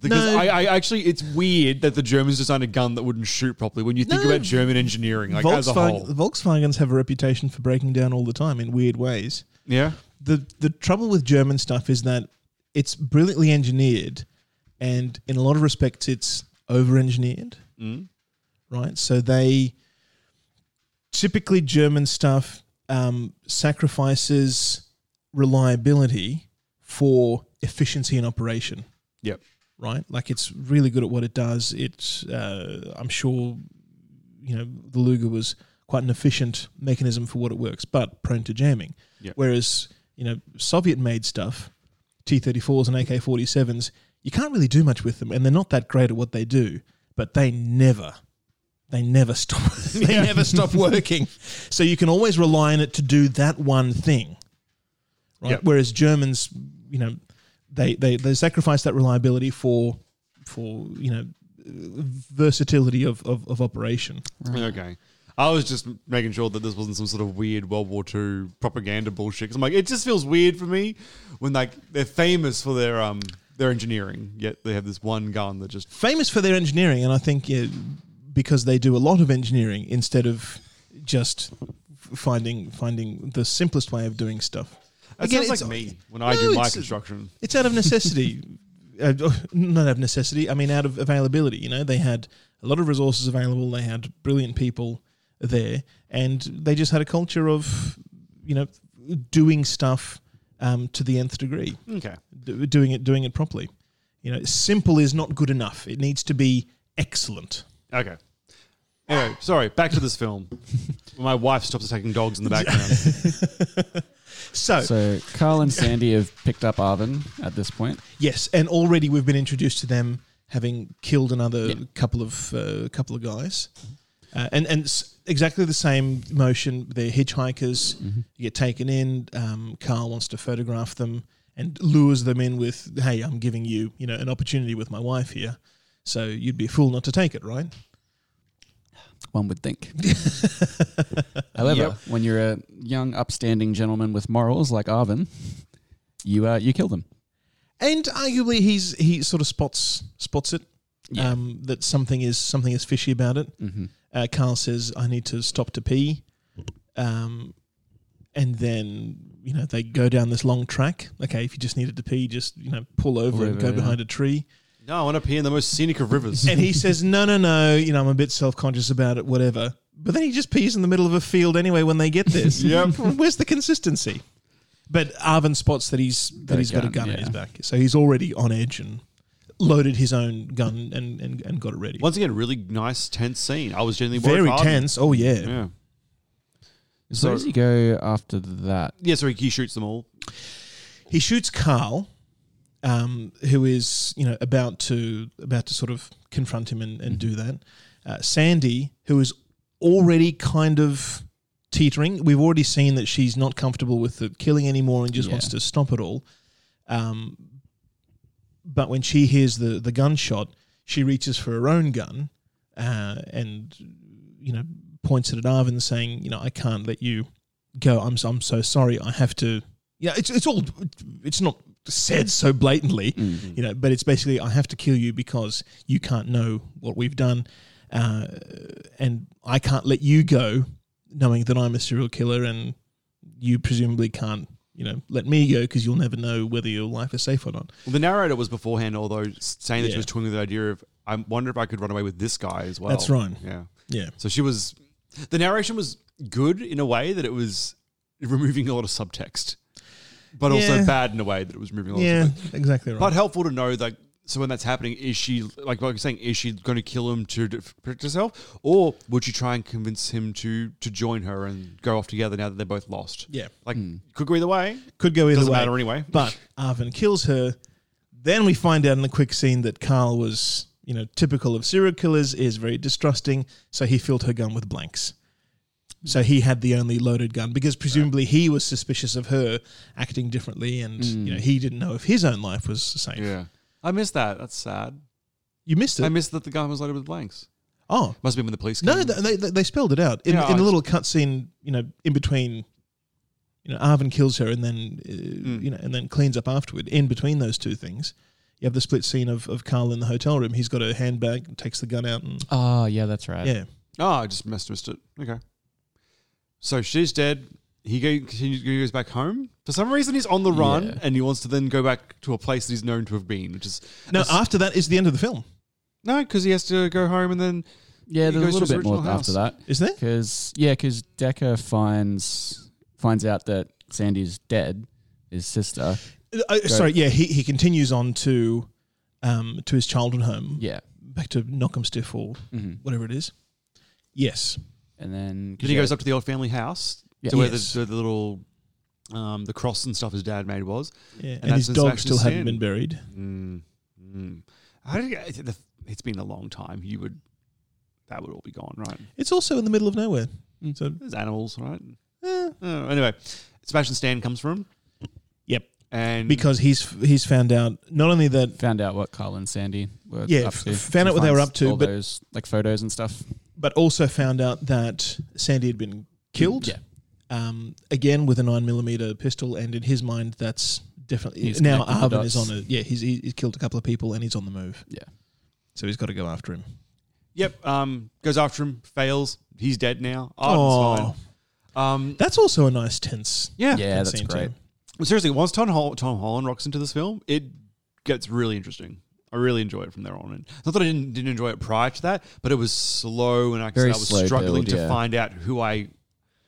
Because No. I, I actually, it's weird that the Germans designed a gun that wouldn't shoot properly when you think No. about German engineering, like as a whole. Volkswagen, Volkswagens have a reputation for breaking down all the time in weird ways. Yeah. The the trouble with German stuff is that it's brilliantly engineered, and in a lot of respects, it's over engineered. Mm. Right, so they typically German stuff um, sacrifices reliability for efficiency in operation. Yep. Right, like it's really good at what it does. It's uh, I'm sure you know the Luger was quite an efficient mechanism for what it works, but prone to jamming. Yep. Whereas you know Soviet-made stuff, T-34s and AK-47s, you can't really do much with them, and they're not that great at what they do. But they never, they never stop. they Yeah. never stop working. So you can always rely on it to do that one thing. Right. Yep. Whereas Germans, you know, they, they they sacrifice that reliability for for you know versatility of, of, of operation. Okay. I was just making sure that this wasn't some sort of weird World War II propaganda bullshit. Because I'm like, it just feels weird for me when like they're famous for their um their engineering, yet they have this one gun that just famous for their engineering, and I think yeah, because they do a lot of engineering instead of just finding finding the simplest way of doing stuff. That sounds like me when I do my construction. It's out of necessity. uh, not out of necessity. I mean, out of availability. You know, they had a lot of resources available. They had brilliant people there, and they just had a culture of, you know, doing stuff um, to the nth degree. Okay. D- doing it, doing it properly. You know, simple is not good enough. It needs to be excellent. Okay. Anyway, sorry, back to this film. My wife stops attacking dogs in the background. So, So Carl and Sandy have picked up Arvin at this point. Yes, and already we've been introduced to them having killed another couple of uh, couple of guys, uh, and and s- exactly the same motion. They're hitchhikers. Mm-hmm. You get taken in. Um, Carl wants to photograph them and lures them in with, "Hey, I'm giving you, you know, an opportunity with my wife here, so you'd be a fool not to take it, right?" One would think. However, Yep. when you're a young, upstanding gentleman with morals like Arvin, you uh, you kill them. And arguably, he's he sort of spots spots it. Um, that something is something is fishy about it. Mhm. Uh, Carl says, "I need to stop to pee," um, and then you know they go down this long track. Okay, if you just needed to pee, just you know pull over and over, go yeah. behind a tree. No, I want to pee in the most scenic of rivers. And he says, "No, no, no. You know, I'm a bit self conscious about it. Whatever." But then he just pees in the middle of a field anyway when they get this. So Yep. Where's the consistency? But Arvin spots that he's that he's got a gun, gun in yeah. his back, so he's already on edge and loaded his own gun and, and, and got it ready. Once again, really nice, tense scene. I was genuinely worried Very for Arvin. tense. Oh yeah. Yeah. So, where does he go after that? Yeah, so he, he shoots them all. He shoots Carl, um, who is you know about to about to sort of confront him and, and do that. Uh, Sandy, who is already kind of teetering. We've already seen that she's not comfortable with the killing anymore and just Yeah. wants to stop it all. Um, but when she hears the the gunshot, she reaches for her own gun uh, and you know points it at Arvin, saying, "You know, I can't let you go. I'm I'm so sorry. I have to." Yeah, it's it's all it's not said so blatantly, you know, but it's basically I have to kill you because you can't know what we've done, uh, and I can't let you go, knowing that I'm a serial killer, and you presumably can't. You know, let me go because you'll never know whether your life is safe or not. Well, the narrator was beforehand, although saying that Yeah. she was toying with the idea of, I wonder if I could run away with this guy as well. That's right. Yeah. Yeah. So she was, the narration was good in a way that it was removing a lot of subtext, but also Yeah. bad in a way that it was moving along. Yeah, exactly right. But helpful to know that. So when that's happening, is she like like you're saying? Is she going to kill him to def- protect herself, or would she try and convince him to to join her and go off together now that they're both lost? Yeah. like hmm. could go either way. Could go either way. Doesn't way. matter anyway. But Arvin kills her. Then we find out in the quick scene that Carl was, you know, typical of serial killers, is very distrusting. So he filled her gun with blanks. So he had the only loaded gun because presumably he was suspicious of her acting differently, and you know he didn't know if his own life was safe. Yeah, I missed that. That's sad. You missed it. I missed that the gun was loaded with blanks. Oh, Must have been when the police. no, came. they, they, they spelled it out in, Yeah, in I- a little cutscene. You know, in between. You know, Arvin kills her and then uh, Hmm. you know, and then cleans up afterward. In between those two things, you have the split scene of, of Carl in the hotel room. He's got a handbag, and takes the gun out, and Oh, yeah, that's right. yeah, Oh, I just missed missed it. Okay. So she's dead. He continues, he goes back home. For some reason, he's on the run Yeah. and he wants to then go back to a place that he's known to have been, which is no. that's- After that is the end of the film. no, because he has to go home and then Yeah, there's a little bit more original after that. Is there? Because yeah, because Decker finds finds out that Sandy's dead, his sister. Uh, sorry, yeah. He, he continues on to um to his childhood home. Yeah, back to Knockemstiff or Mhm. whatever it is. Yes, and then Then he goes up to the old family house Yeah. to where Yes. the, the, little um, the cross and stuff his dad made was. yeah, and, that's his when dog Sebastian still hadn't Stan- been buried. Mm, mm. How did you, the- it's been a long time. You would that would all be gone, right? It's also in the middle of nowhere. Mm. So There's animals, right? eh, Oh, anyway, Sebastian Stan comes from, yep, and because he's he's found out not only that found out what Carl and Sandy were Yeah, up f- to. found He out what they were up to, all but- those like photos and stuff. But also found out that Sandy had been killed. Yeah. Um, again with a nine millimeter pistol, and in his mind, that's definitely He's now connecting the Arvin is dots. on a yeah. He's he's killed a couple of people and he's on the move. Yeah. So he's got to go after him. Yep. Um, goes after him, fails. He's dead now. Oh. Oh, fine. Um, That's also a nice tense. yeah. Yeah, that's scene great. too. Well, seriously, once Tom, Hol- Tom Holland rocks into this film, it gets really interesting. I really enjoy it from there on. And not that I didn't, didn't enjoy it prior to that, but it was slow, and I, Very I was slow struggling build, to yeah. find out who I,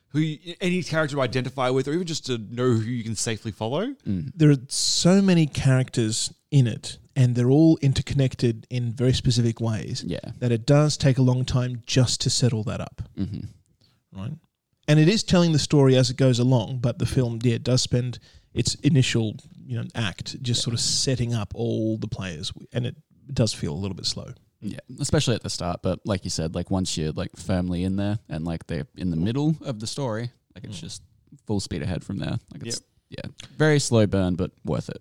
who you- any character to identify with, or even just to know who you can safely follow. There are so many characters in it, and they're all interconnected in very specific ways. Yeah. That it does take a long time just to settle that up. hmm right? And it is telling the story as it goes along, but the film, yeah, does spend its initial, you know, act just sort of setting up all the players, and it does feel a little bit slow. Yeah, especially at the start. But like you said, like once you're like firmly in there and like they're in the middle of the story, like it's mm. just full speed ahead from there. Like it's yeah, very slow burn, but worth it.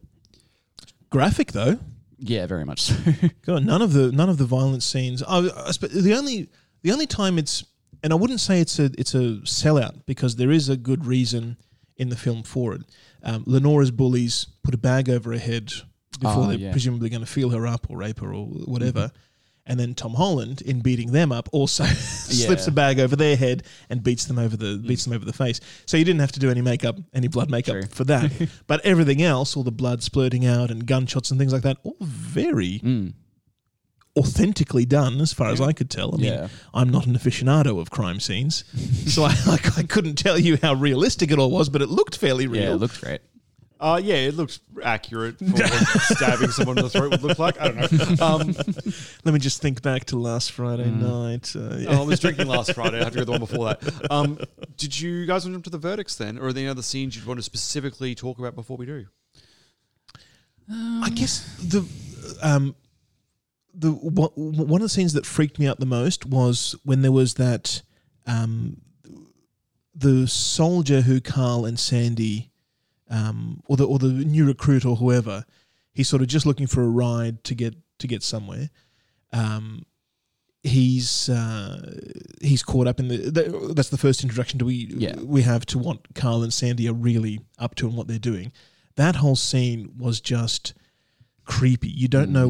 Graphic though, Yeah, very much so. God, none of the none of the violent scenes. I, I, the only the only time it's, and I wouldn't say it's a it's a sellout because there is a good reason in the film for it. Um, Lenora's bullies put a bag over her head before Oh, they're yeah. presumably going to feel her up or rape her or whatever. And then Tom Holland, in beating them up, also slips Yeah. a bag over their head and beats them over the beats them over the face. So you didn't have to do any makeup, any blood makeup True. for that. but everything else, all the blood splurting out and gunshots and things like that, all very Mm. Authentically done, as far as I could tell. I mean, Yeah. I'm not an aficionado of crime scenes, so I, like, I couldn't tell you how realistic it all was, but it looked fairly real. yeah, it looks great. Uh, yeah, it looks accurate for what stabbing someone in the throat would look like. I don't know. Um, Let me just think back to last Friday Mm. night. Uh, yeah. oh, I was drinking last Friday. I have to go the one before that. Um, did you guys want to jump to the verdicts then, or are there any other scenes you'd want to specifically talk about before we do? I guess the um the one one of the scenes that freaked me out the most was when there was that um the soldier who Carl and Sandy um or the or the new recruit or whoever he's sort of just looking for a ride to get to get somewhere um he's uh he's caught up in the, the that's the first introduction to we Yeah. we have to what Carl and Sandy are really up to and what they're doing that whole scene was just creepy. You don't know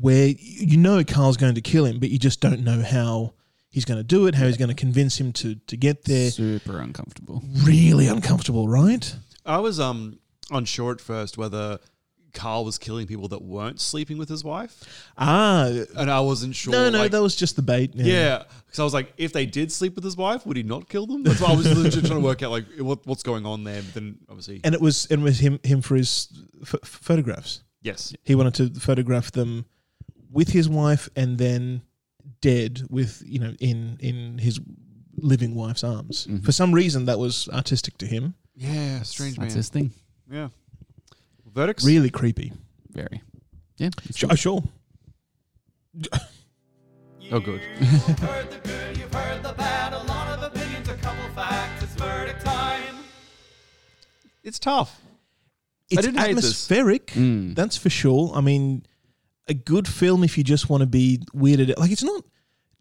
where you know Carl's going to kill him, but you just don't know how he's going to do it, how he's going to convince him to to get there. Super uncomfortable. Really uncomfortable, right? I was um unsure at first whether Carl was killing people that weren't sleeping with his wife. Ah, and I wasn't sure. No, no, like- that was just the bait. Yeah, because I was like, if they did sleep with his wife, would he not kill them? That's why I was legit trying to work out like what, what's going on there. But then obviously, And it was and it was him him for his ph- photographs. Yes. he wanted to photograph them with his wife and then dead with you know in in his living wife's arms. Mm-hmm. For some reason, that was artistic to him. yeah, strange man. That's his thing. Yeah. Verdicts. Really creepy. Very. Yeah. Sure. Oh, sure. Oh, good. You've heard the good, you've heard the bad, a lot of opinions, a couple facts. It's verdict time. It's tough. It's I didn't hate this. atmospheric. Mm. That's for sure. I mean, a good film if you just want to be weirded out. Like it's not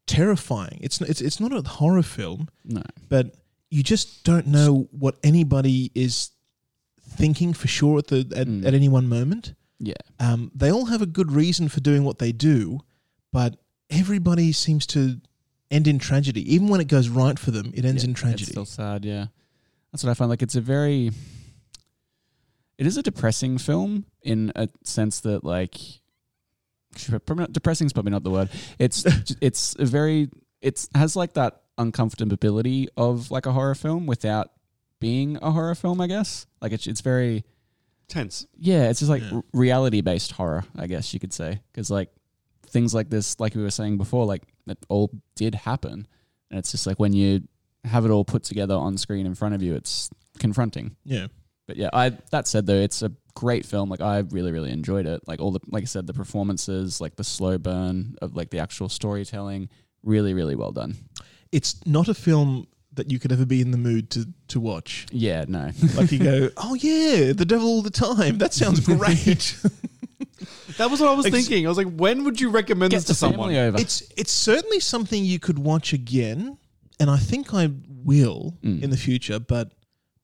terrifying. It's it's it's not a horror film. No. But you just don't know what anybody is thinking for sure at the at, Mm. at any one moment. Yeah. Um, they all have a good reason for doing what they do, but everybody seems to end in tragedy. Even when it goes right for them, it ends Yeah, in It's tragedy. still sad, yeah. That's what I find. Like it's a very it is a depressing film in a sense that like probably not, depressing is probably not the word. It's it's a very it's has like that uncomfortability of like a horror film without being a horror film, I guess. Like it's it's very tense. Yeah, it's just like reality based horror, I guess you could say, because like things like this, like we were saying before, like that all did happen, and it's just like when you have it all put together on screen in front of you, it's confronting. Yeah. But yeah, I that said though, it's a great film. Like I really, really enjoyed it. Like all the like I said, the performances, like the slow burn of like the actual storytelling, really, really well done. It's not a film that you could ever be in the mood to to watch. Yeah, no. Like you go, oh yeah, the devil all the time. That sounds great. That was what I was Ex- thinking. I was like, when would you recommend this to someone? It's it's certainly something you could watch again, and I think I will Mm. in the future, but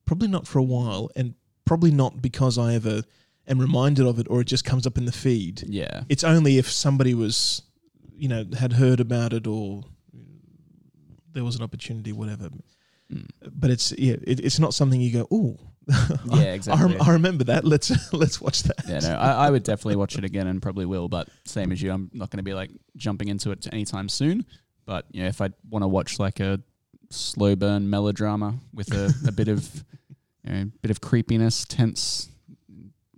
probably not for a while, and probably not because I ever am reminded of it or it just comes up in the feed. Yeah. It's only if somebody was, you know, had heard about it or there was an opportunity, whatever. Mm. But it's yeah, it, it's not something you go, oh, Yeah, exactly. I, remember that. Let's let's watch that. Yeah, no, I, I would definitely watch it again and probably will. But same as you, I'm not going to be like jumping into it anytime soon. But you know, if I want to watch like a slow burn melodrama with a, a bit of you know, bit of creepiness, tense.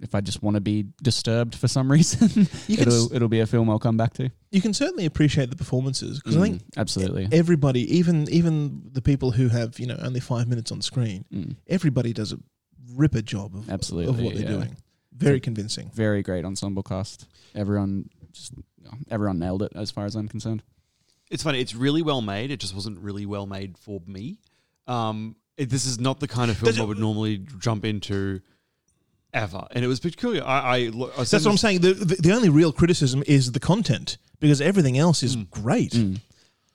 If I just want to be disturbed for some reason, it'll s- it'll be a film I'll come back to. you can certainly appreciate the performances because I think Mm, absolutely. everybody, even even the people who have you know only five minutes on screen, Mm. everybody does a ripper job of Absolutely, of what they're yeah. doing. Very It's convincing. Very great ensemble cast. Everyone just everyone nailed it as far as I'm concerned. It's funny. It's really well made. It just wasn't really well made for me. Um, it, this is not the kind of film Does it- I would normally jump into ever, and it was peculiar. I, I, look- I That's what I'm saying. The, the the only real criticism is the content because everything else is great.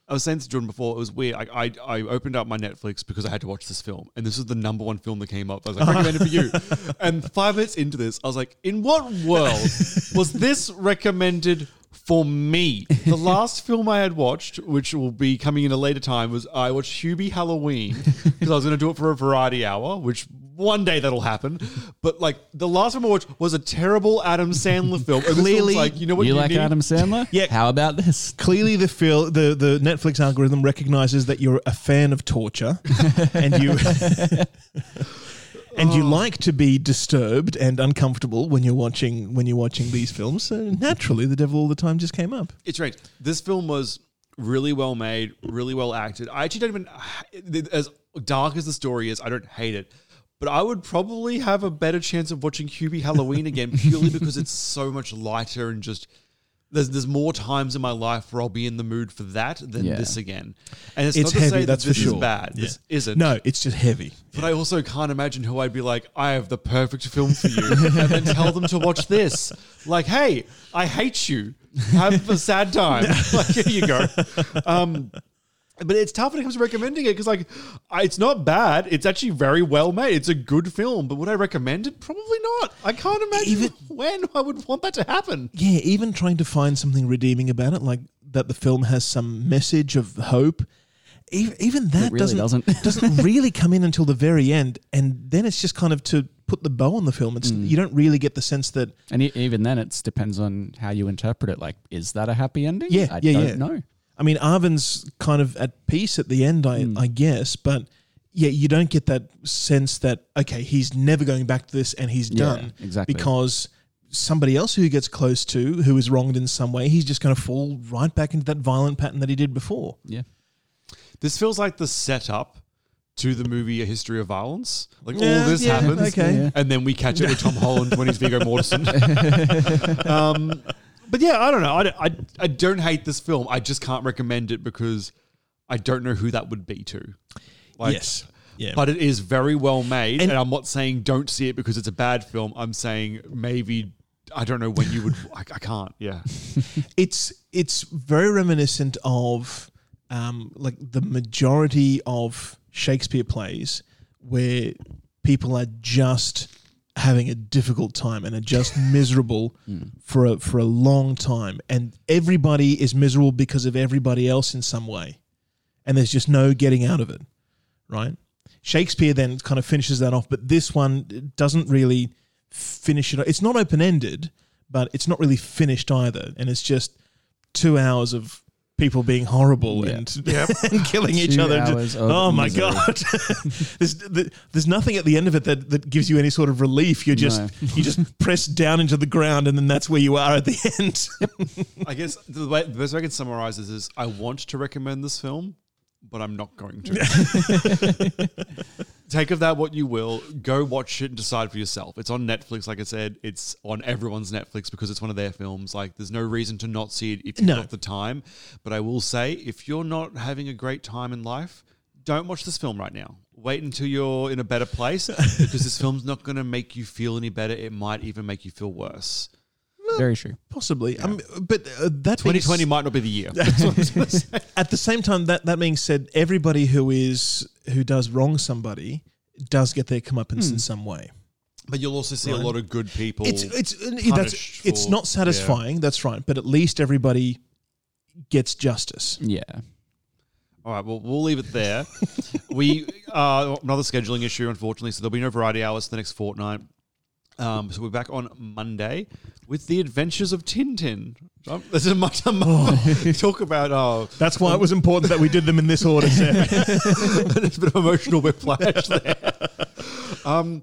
I was saying to Jordan before, it was weird. I, I I opened up my Netflix because I had to watch this film, and this was the number one film that came up. I was like, recommended for you. And five minutes into this, I was like, in what world was this recommended for me? The last film I had watched, which will be coming in a later time, was I watched Hubie Halloween because I was going to do it for a variety hour, which one day that'll happen. But like the last film I watched was a terrible Adam Sandler film. And Clearly- like you know what you you, like need? Adam Sandler? Yeah. How about this? Clearly, the fil- the the Netflix algorithm recognizes that you're a fan of torture, and you and you oh. like to be disturbed and uncomfortable when you're watching when you're watching these films. So naturally, the devil all the time just came up. It's right. This film was really well made, really well acted. I actually don't even, as dark as the story is, I don't hate it. But I would probably have a better chance of watching Hubie Halloween again purely because it's so much lighter and just there's there's more times in my life where I'll be in the mood for that than Yeah. this again. And it's, It's not to heavy, say that that's for this sure. is bad. This isn't. No, it's just heavy. But I also can't imagine who I'd be like, I have the perfect film for you, and then tell them to watch this. Like, hey, I hate you. Have a sad time. like, here you go. Um, but it's tough when it comes to recommending it because, like, I, it's not bad. It's actually very well made. It's a good film. But would I recommend it? Probably not. I can't imagine when I would want that to happen. Yeah, even trying to find something redeeming about it, like that the film has some message of hope. e- Even that really doesn't doesn't. doesn't really come in until the very end, and then it's just kind of to put the bow on the film. It's Mm. you don't really get the sense that And e- even then, it depends on how you interpret it. Like, is that a happy ending? yeah, I yeah, don't yeah. know. I mean, Arvin's kind of at peace at the end, I, Hmm. I guess, but yeah, you don't get that sense that okay, he's never going back to this and he's Yeah, done exactly. because somebody else who he gets close to who is wronged in some way, he's just going to fall right back into that violent pattern that he did before. Yeah. This feels like the setup to the movie A History of Violence. Like Yeah, all this yeah, happens, okay. And then we catch it with Tom Holland when he's Viggo Mortensen. um, but yeah, I don't know. I, don't- I, I don't hate this film. I just can't recommend it because I don't know who that would be to. Yes. Yeah. But it is very well made, And- and, I'm not saying don't see it because it's a bad film. I'm saying maybe I don't know when you would. I, I can't. Yeah. it's it's very reminiscent of um, like the majority of Shakespeare plays where people are just having a difficult time and are just miserable hmm. for a for a long time. And everybody is miserable because of everybody else in some way. And there's just no getting out of it right? Shakespeare then kind of finishes that off but this one doesn't really finish it. It's not open ended but it's not really finished either. And it's just 2 hours of people being horrible and, and killing each other hours of oh my misery. god there's th- there's nothing at the end of it that, that gives you any sort of relief you're just No. you just press down into the ground and then that's where you are at the end I guess the, way, the best way I can summarize this is I want to recommend this film, but I'm not going to. Take of that what you will. Go watch it and decide for yourself. It's on Netflix, like I said. It's on everyone's Netflix because it's one of their films. Like, there's no reason to not see it if you've No. got the time. But I will say, if you're not having a great time in life, don't watch this film right now. Wait until you're in a better place because this film's not going to make you feel any better. It might even make you feel worse. Very true. possibly I mean, but uh, that being 2020 s- might not be the year. That's what I'm gonna say. at the same time that that being said everybody who is who does wrong somebody does get their comeuppance in some way But you'll also see a lot of good people. it's it's that's punished it's for- not satisfying that's right but at least everybody gets justice Yeah. All right, well, we'll leave it there. we uh, another scheduling issue, unfortunately, so there'll be no variety hours for the next fortnight. Um, so we're back on Monday with the Adventures of Tintin. Um, This is much more. talk about. Oh, that's why it was important that we did them in this order Sam. There's a bit of emotional whiplash there. Um,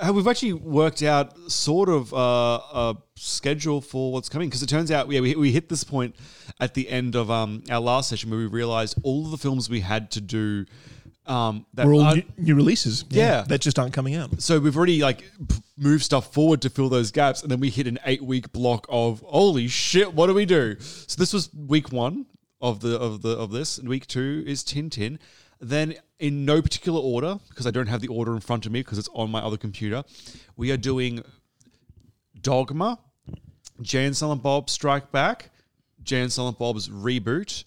uh, we've actually worked out sort of uh, a schedule for what's coming because it turns out yeah, we, we hit this point at the end of um, our last session where we realized all of the films we had to do um, that we're all are- new, new releases Yeah. that just aren't coming out so we've already like moved stuff forward to fill those gaps, and then we hit an eight week block of holy shit, what do we do? So this was week one of the of the of this, and week two is Tintin. Then in no particular order, because I don't have the order in front of me because it's on my other computer, we are doing Dogma, Jay and Silent Bob Strike Back, Jay and Silent Bob's reboot,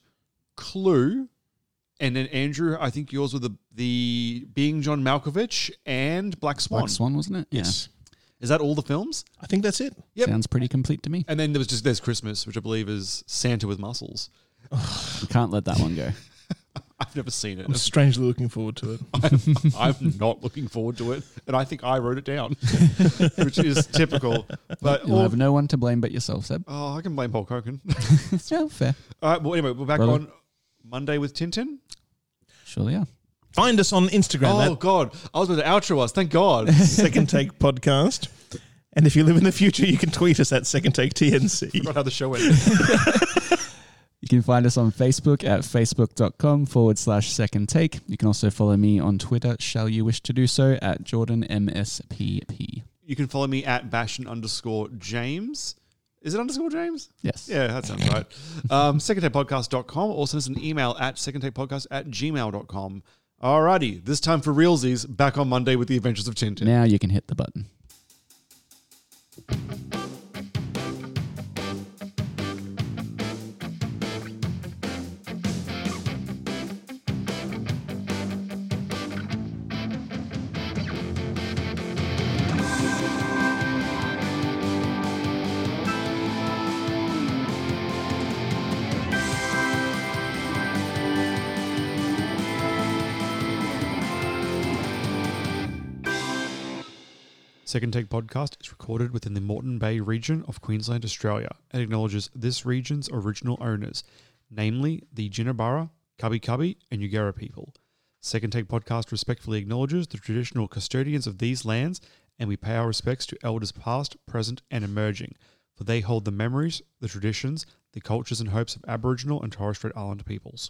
Clue, and then Andrew, I think yours were the the Being John Malkovich and Black Swan. Black Swan, wasn't it? Yes. Is that all the films? I think that's it. Yep. Sounds pretty complete to me. And then there was just there's Christmas, which I believe is Santa with muscles. You can't let that one go. I've never seen it. I'm strangely looking forward to it I'm, I'm not looking forward to it, and I think I wrote it down, which is typical. But You'll all- have no one to blame but yourself, Seb. oh, I can blame Hulk Hogan. yeah, fair. all right. Well, anyway, we're back Brother. on Monday with Tintin. Surely, yeah. find us on Instagram Oh at God, I was going to outro us. Thank God. Second Take Podcast and if you live in the future you can tweet us at Second Take TNC Forgot how the show ended. You can find us on Facebook at facebook.com forward slash second take. You can also follow me on Twitter, shall you wish to do so, at Jordan MSPP. You can follow me at bashan underscore James. Is it underscore James? Yes. Yeah, that sounds right. Um, secondtakepodcast.com or send us an email at secondtakepodcast at gmail.com. Alrighty, this time for realsies, back on Monday with the Adventures of Tintin. Now you can hit the button. Second Take Podcast is recorded within the Moreton Bay region of Queensland, Australia, and acknowledges this region's original owners, namely the Jinibara, Kabi Kabi, and Yugara people. Second Take Podcast respectfully acknowledges the traditional custodians of these lands, and we pay our respects to elders past, present, and emerging, for they hold the memories, the traditions, the cultures, and hopes of Aboriginal and Torres Strait Islander peoples.